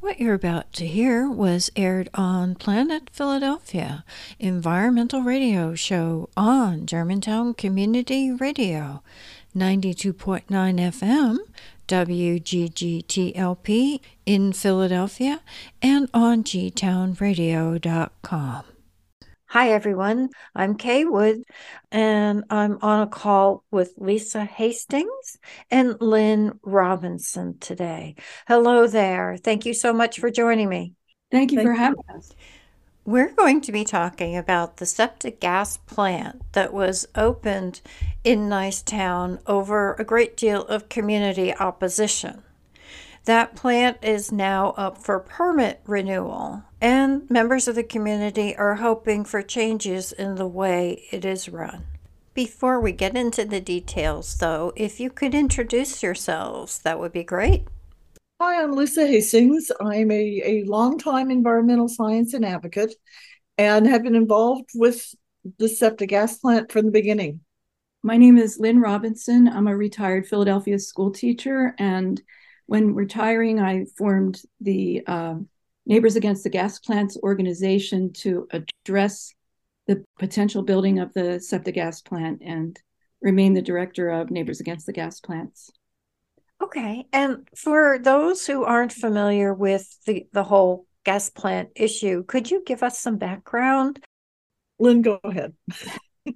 What you're about to hear was aired on Planet Philadelphia, environmental radio show on Germantown Community Radio, 92.9 FM, WGGTLP in Philadelphia, and on gtownradio.com. Hi, everyone. I'm Kay Wood, and I'm on a call with Lisa Hastings and Lynn Robinson today. Hello there. Thank you so much for joining me. Thank you Thank for having us. We're going to be talking about the SEPTA gas plant that was opened in Nicetown over a great deal of community opposition. That plant is now up for permit renewal, and members of the community are hoping for changes in the way it is run. Before we get into the details, though, if you could introduce yourselves, that would be great. Hi, I'm Lisa Hastings. I'm a, a longtime environmental science and advocate and have been involved with the SEPTA gas plant from the beginning. My name is Lynn Robinson. I'm a retired Philadelphia school teacher and when retiring, I formed the uh, Neighbors Against the Gas Plants organization to address the potential building of the SEPTA gas plant and remain the director of Neighbors Against the Gas Plants. Okay. And for those who aren't familiar with the, the whole gas plant issue, could you give us some background? Lynn, go ahead.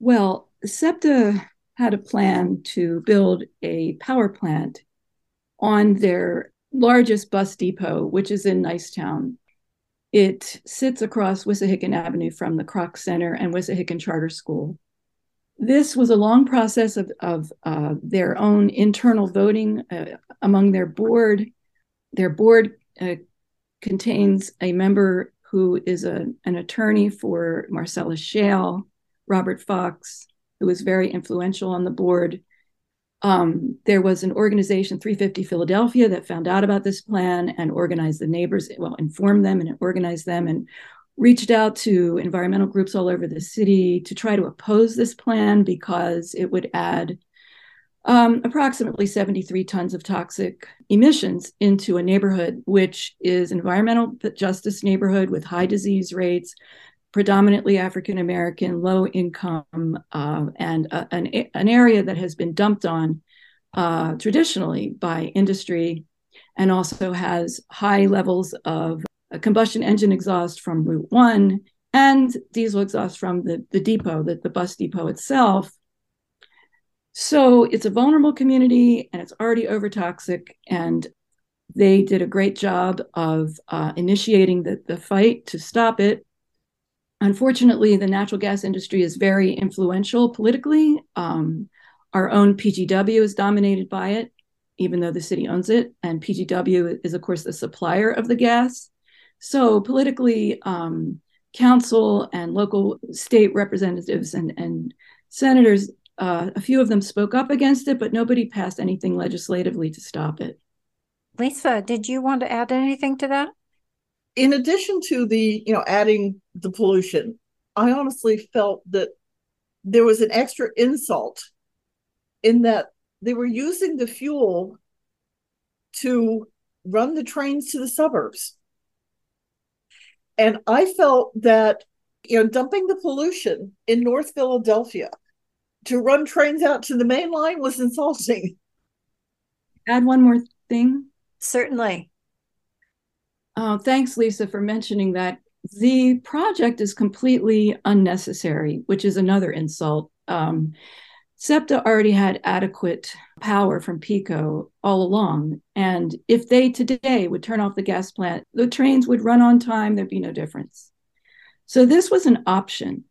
well, SEPTA had a plan to build a power plant on their largest bus depot, which is in Nicetown. It sits across Wissahickon Avenue from the Kroc Center and Wissahickon Charter School. This was a long process of, of uh, their own internal voting uh, among their board. Their board uh, contains a member who is a, an attorney for Marcellus Shale, Robert Fox, who was very influential on the board, um, there was an organization, 350 Philadelphia, that found out about this plan and organized the neighbors, well, informed them and organized them and reached out to environmental groups all over the city to try to oppose this plan because it would add um, approximately 73 tons of toxic emissions into a neighborhood, which is environmental justice neighborhood with high disease rates, predominantly African American, low income, uh, and uh, an, an area that has been dumped on uh, traditionally by industry and also has high levels of combustion engine exhaust from Route 1 and diesel exhaust from the, the depot, the, the bus depot itself. So it's a vulnerable community and it's already over toxic. And they did a great job of uh, initiating the, the fight to stop it unfortunately, the natural gas industry is very influential politically. Um, our own PGW is dominated by it, even though the city owns it. And PGW is, of course, the supplier of the gas. So politically, um, council and local state representatives and, and senators, uh, a few of them spoke up against it, but nobody passed anything legislatively to stop it. Lisa, did you want to add anything to that? In addition to the you know adding the pollution i honestly felt that there was an extra insult in that they were using the fuel to run the trains to the suburbs. And i felt that you know dumping the pollution in north philadelphia to run trains out to the main line was insulting. Add one more thing. Certainly Oh, thanks, Lisa, for mentioning that. The project is completely unnecessary, which is another insult. Um, SEPTA already had adequate power from PECO all along. And if they today would turn off the gas plant, the trains would run on time, there'd be no difference. So this was an option.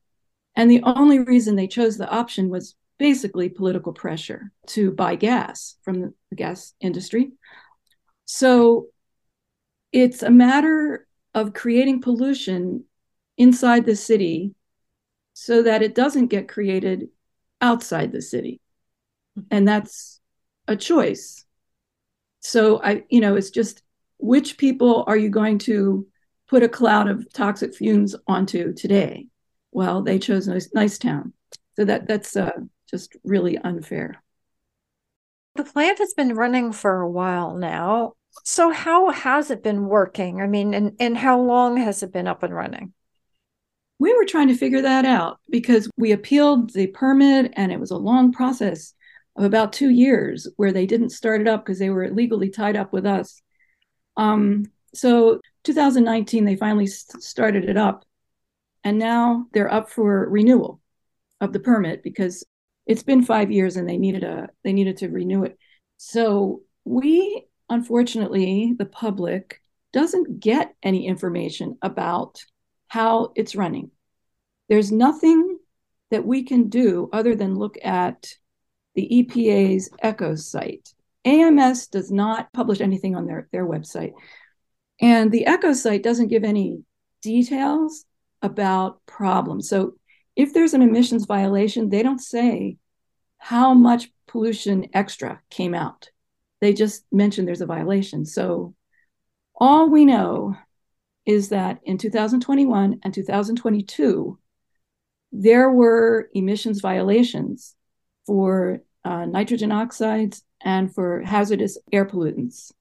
And the only reason they chose the option was basically political pressure to buy gas from the gas industry. So it's a matter of creating pollution inside the city so that it doesn't get created outside the city. And that's a choice. So I, you know, it's just which people are you going to put a cloud of toxic fumes onto today? Well, they chose nice, nice town So that that's uh, just really unfair. The plant has been running for a while now So how has it been working? I mean, and, and how long has it been up and running? We were trying to figure that out because we appealed the permit and it was a long process of about two years where they didn't start it up because they were legally tied up with us. Um, so 2019, they finally started it up. And now they're up for renewal of the permit because it's been five years and they needed a they needed to renew it. So we unfortunately, the public doesn't get any information about how it's running. There's nothing that we can do other than look at the EPA's ECHO site. AMS does not publish anything on their, their website. And the ECHO site doesn't give any details about problems. So if there's an emissions violation, they don't say how much pollution extra came out. They just mentioned there's a violation. So all we know is that in 2021 and 2022, there were emissions violations for uh, nitrogen oxides and for hazardous air pollutants,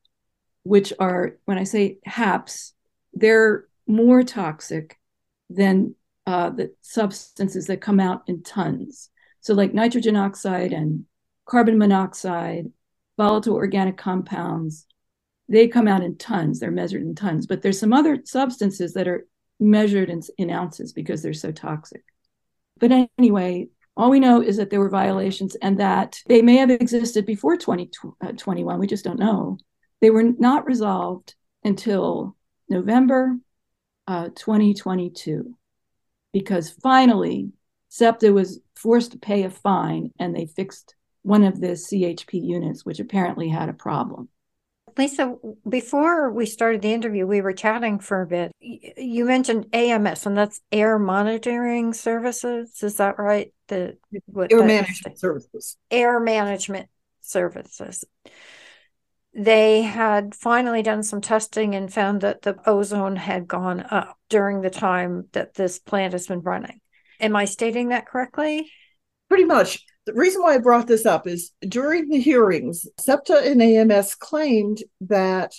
which are, when I say HAPs, they're more toxic than uh, the substances that come out in tons. So, like nitrogen oxide and carbon monoxide, volatile organic compounds, they come out in tons. They're measured in tons. But there's some other substances that are measured in, in ounces because they're so toxic. But anyway, all we know is that there were violations and that they may have existed before 2021. Uh, we just don't know. They were not resolved until November uh, 2022 because finally SEPTA was forced to pay a fine and they fixed one of the CHP units, which apparently had a problem. Lisa, before we started the interview, we were chatting for a bit. You mentioned AMS, and that's air monitoring services. Is that right? The what, air management services. Air management services. They had finally done some testing and found that the ozone had gone up during the time that this plant has been running. Am I stating that correctly? Pretty much. The reason why I brought this up is during the hearings, SEPTA and AMS claimed that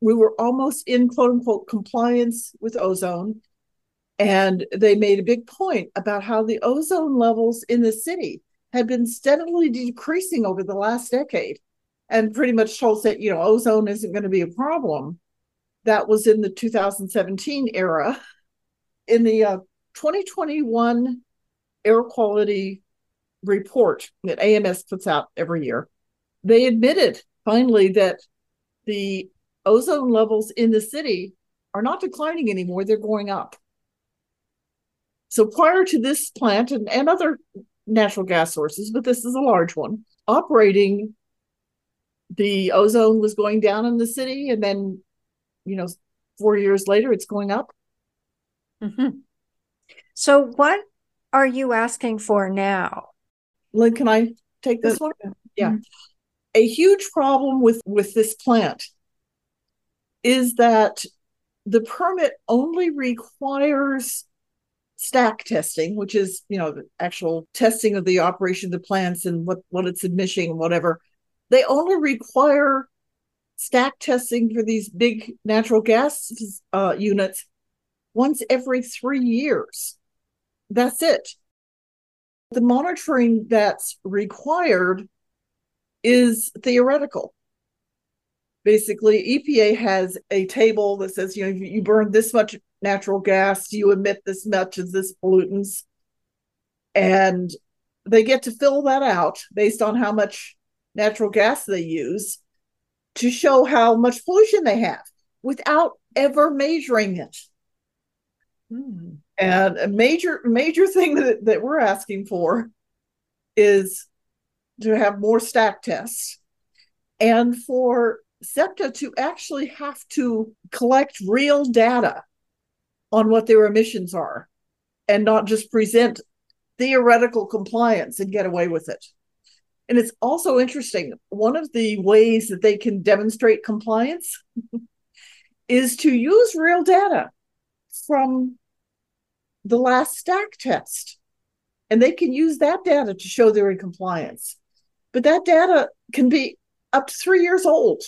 we were almost in quote unquote compliance with ozone. And they made a big point about how the ozone levels in the city had been steadily decreasing over the last decade and pretty much told that, you know, ozone isn't going to be a problem. That was in the 2017 era. In the uh, 2021 air quality report that AMS puts out every year, they admitted finally that the ozone levels in the city are not declining anymore, they're going up. So prior to this plant and, and other natural gas sources, but this is a large one, operating, the ozone was going down in the city, and then, you know, four years later, it's going up. Mm-hmm. So, what are you asking for now? Lynn, can I take this one? Yeah. A huge problem with with this plant is that the permit only requires stack testing, which is, you know, the actual testing of the operation of the plants and what, what it's emitting and whatever. They only require stack testing for these big natural gas uh, units once every three years. That's it. The monitoring that's required is theoretical. Basically, EPA has a table that says, you know, you burn this much natural gas, you emit this much of this pollutants. And they get to fill that out based on how much natural gas they use to show how much pollution they have without ever measuring it. Hmm. And a major major thing that, that we're asking for is to have more stack tests and for SEPTA to actually have to collect real data on what their emissions are and not just present theoretical compliance and get away with it. And it's also interesting. One of the ways that they can demonstrate compliance is to use real data from the last stack test. And they can use that data to show they're in compliance. But that data can be up to three years old.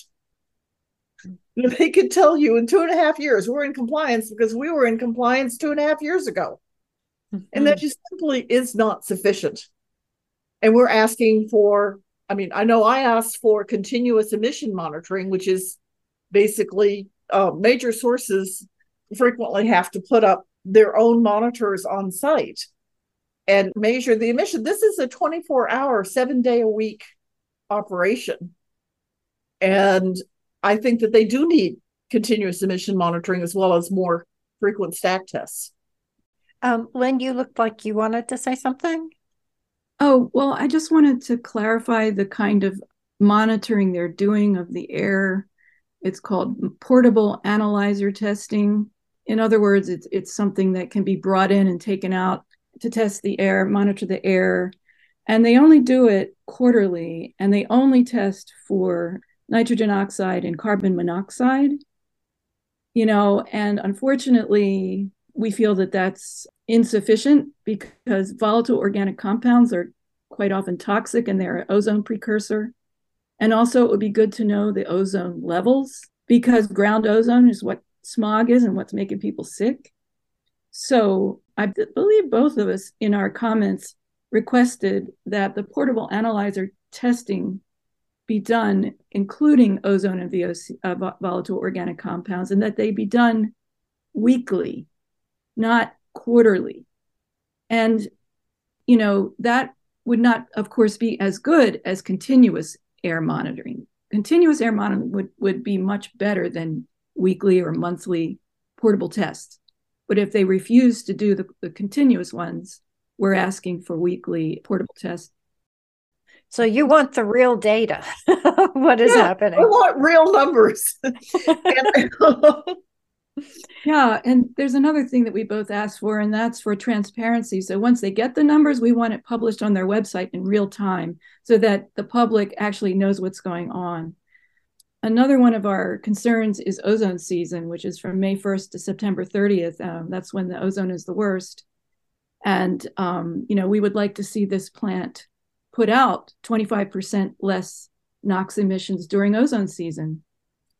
they could tell you in two and a half years we're in compliance because we were in compliance two and a half years ago. Mm-hmm. And that just simply is not sufficient. And we're asking for, I mean, I know I asked for continuous emission monitoring, which is basically uh, major sources frequently have to put up their own monitors on site and measure the emission. This is a 24 hour, seven day a week operation. And I think that they do need continuous emission monitoring as well as more frequent stack tests. Um, Lynn, you looked like you wanted to say something. Oh, well, I just wanted to clarify the kind of monitoring they're doing of the air. It's called portable analyzer testing. In other words, it's it's something that can be brought in and taken out to test the air, monitor the air. And they only do it quarterly and they only test for nitrogen oxide and carbon monoxide. You know, and unfortunately, we feel that that's insufficient because volatile organic compounds are quite often toxic and they're an ozone precursor. And also, it would be good to know the ozone levels because ground ozone is what smog is and what's making people sick. So, I believe both of us in our comments requested that the portable analyzer testing be done, including ozone and VOC, uh, volatile organic compounds, and that they be done weekly, not quarterly. And, you know, that would not, of course, be as good as continuous air monitoring. Continuous air monitoring would, would be much better than weekly or monthly portable tests. But if they refuse to do the, the continuous ones, we're asking for weekly portable tests. So you want the real data. what is yeah, happening? I want real numbers. yeah, and there's another thing that we both asked for, and that's for transparency. So once they get the numbers, we want it published on their website in real time so that the public actually knows what's going on. Another one of our concerns is ozone season, which is from May 1st to September 30th. Um, that's when the ozone is the worst. And, um, you know, we would like to see this plant put out 25% less NOx emissions during ozone season.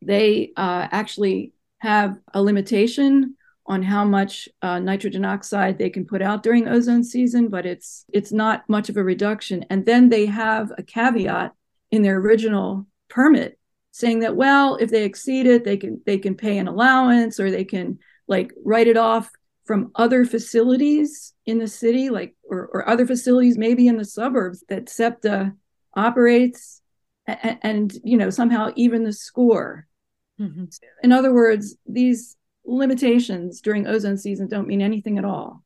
They uh, actually have a limitation on how much uh, nitrogen oxide they can put out during ozone season, but it's it's not much of a reduction. And then they have a caveat in their original permit saying that well if they exceed it they can they can pay an allowance or they can like write it off from other facilities in the city like or, or other facilities maybe in the suburbs that septa operates and, and you know somehow even the score mm-hmm. in other words these limitations during ozone season don't mean anything at all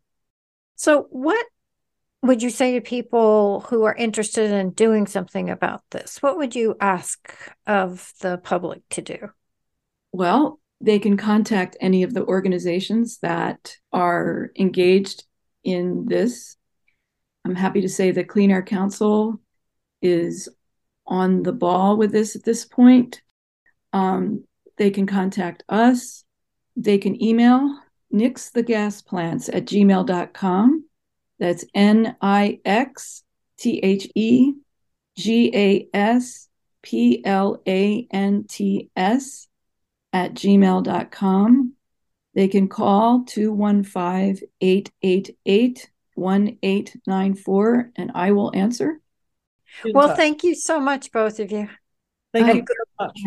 so what would you say to people who are interested in doing something about this? What would you ask of the public to do? Well, they can contact any of the organizations that are engaged in this. I'm happy to say that Clean Air Council is on the ball with this at this point. Um, they can contact us. They can email nix the gas plants at gmail.com that's N I X T H E G A S P L A N T S at gmail.com. They can call 215 888 1894 and I will answer. Well, thank you so much, both of you. Thank you very much.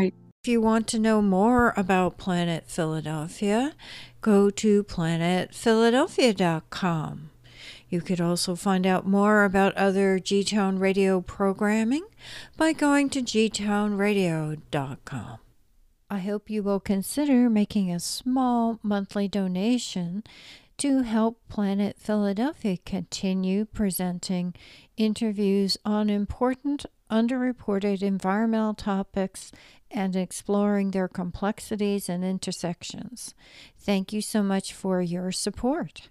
If you want to know more about Planet Philadelphia, go to planetphiladelphia.com. You could also find out more about other G Town Radio programming by going to gtownradio.com. I hope you will consider making a small monthly donation to help Planet Philadelphia continue presenting interviews on important underreported environmental topics and exploring their complexities and intersections. Thank you so much for your support.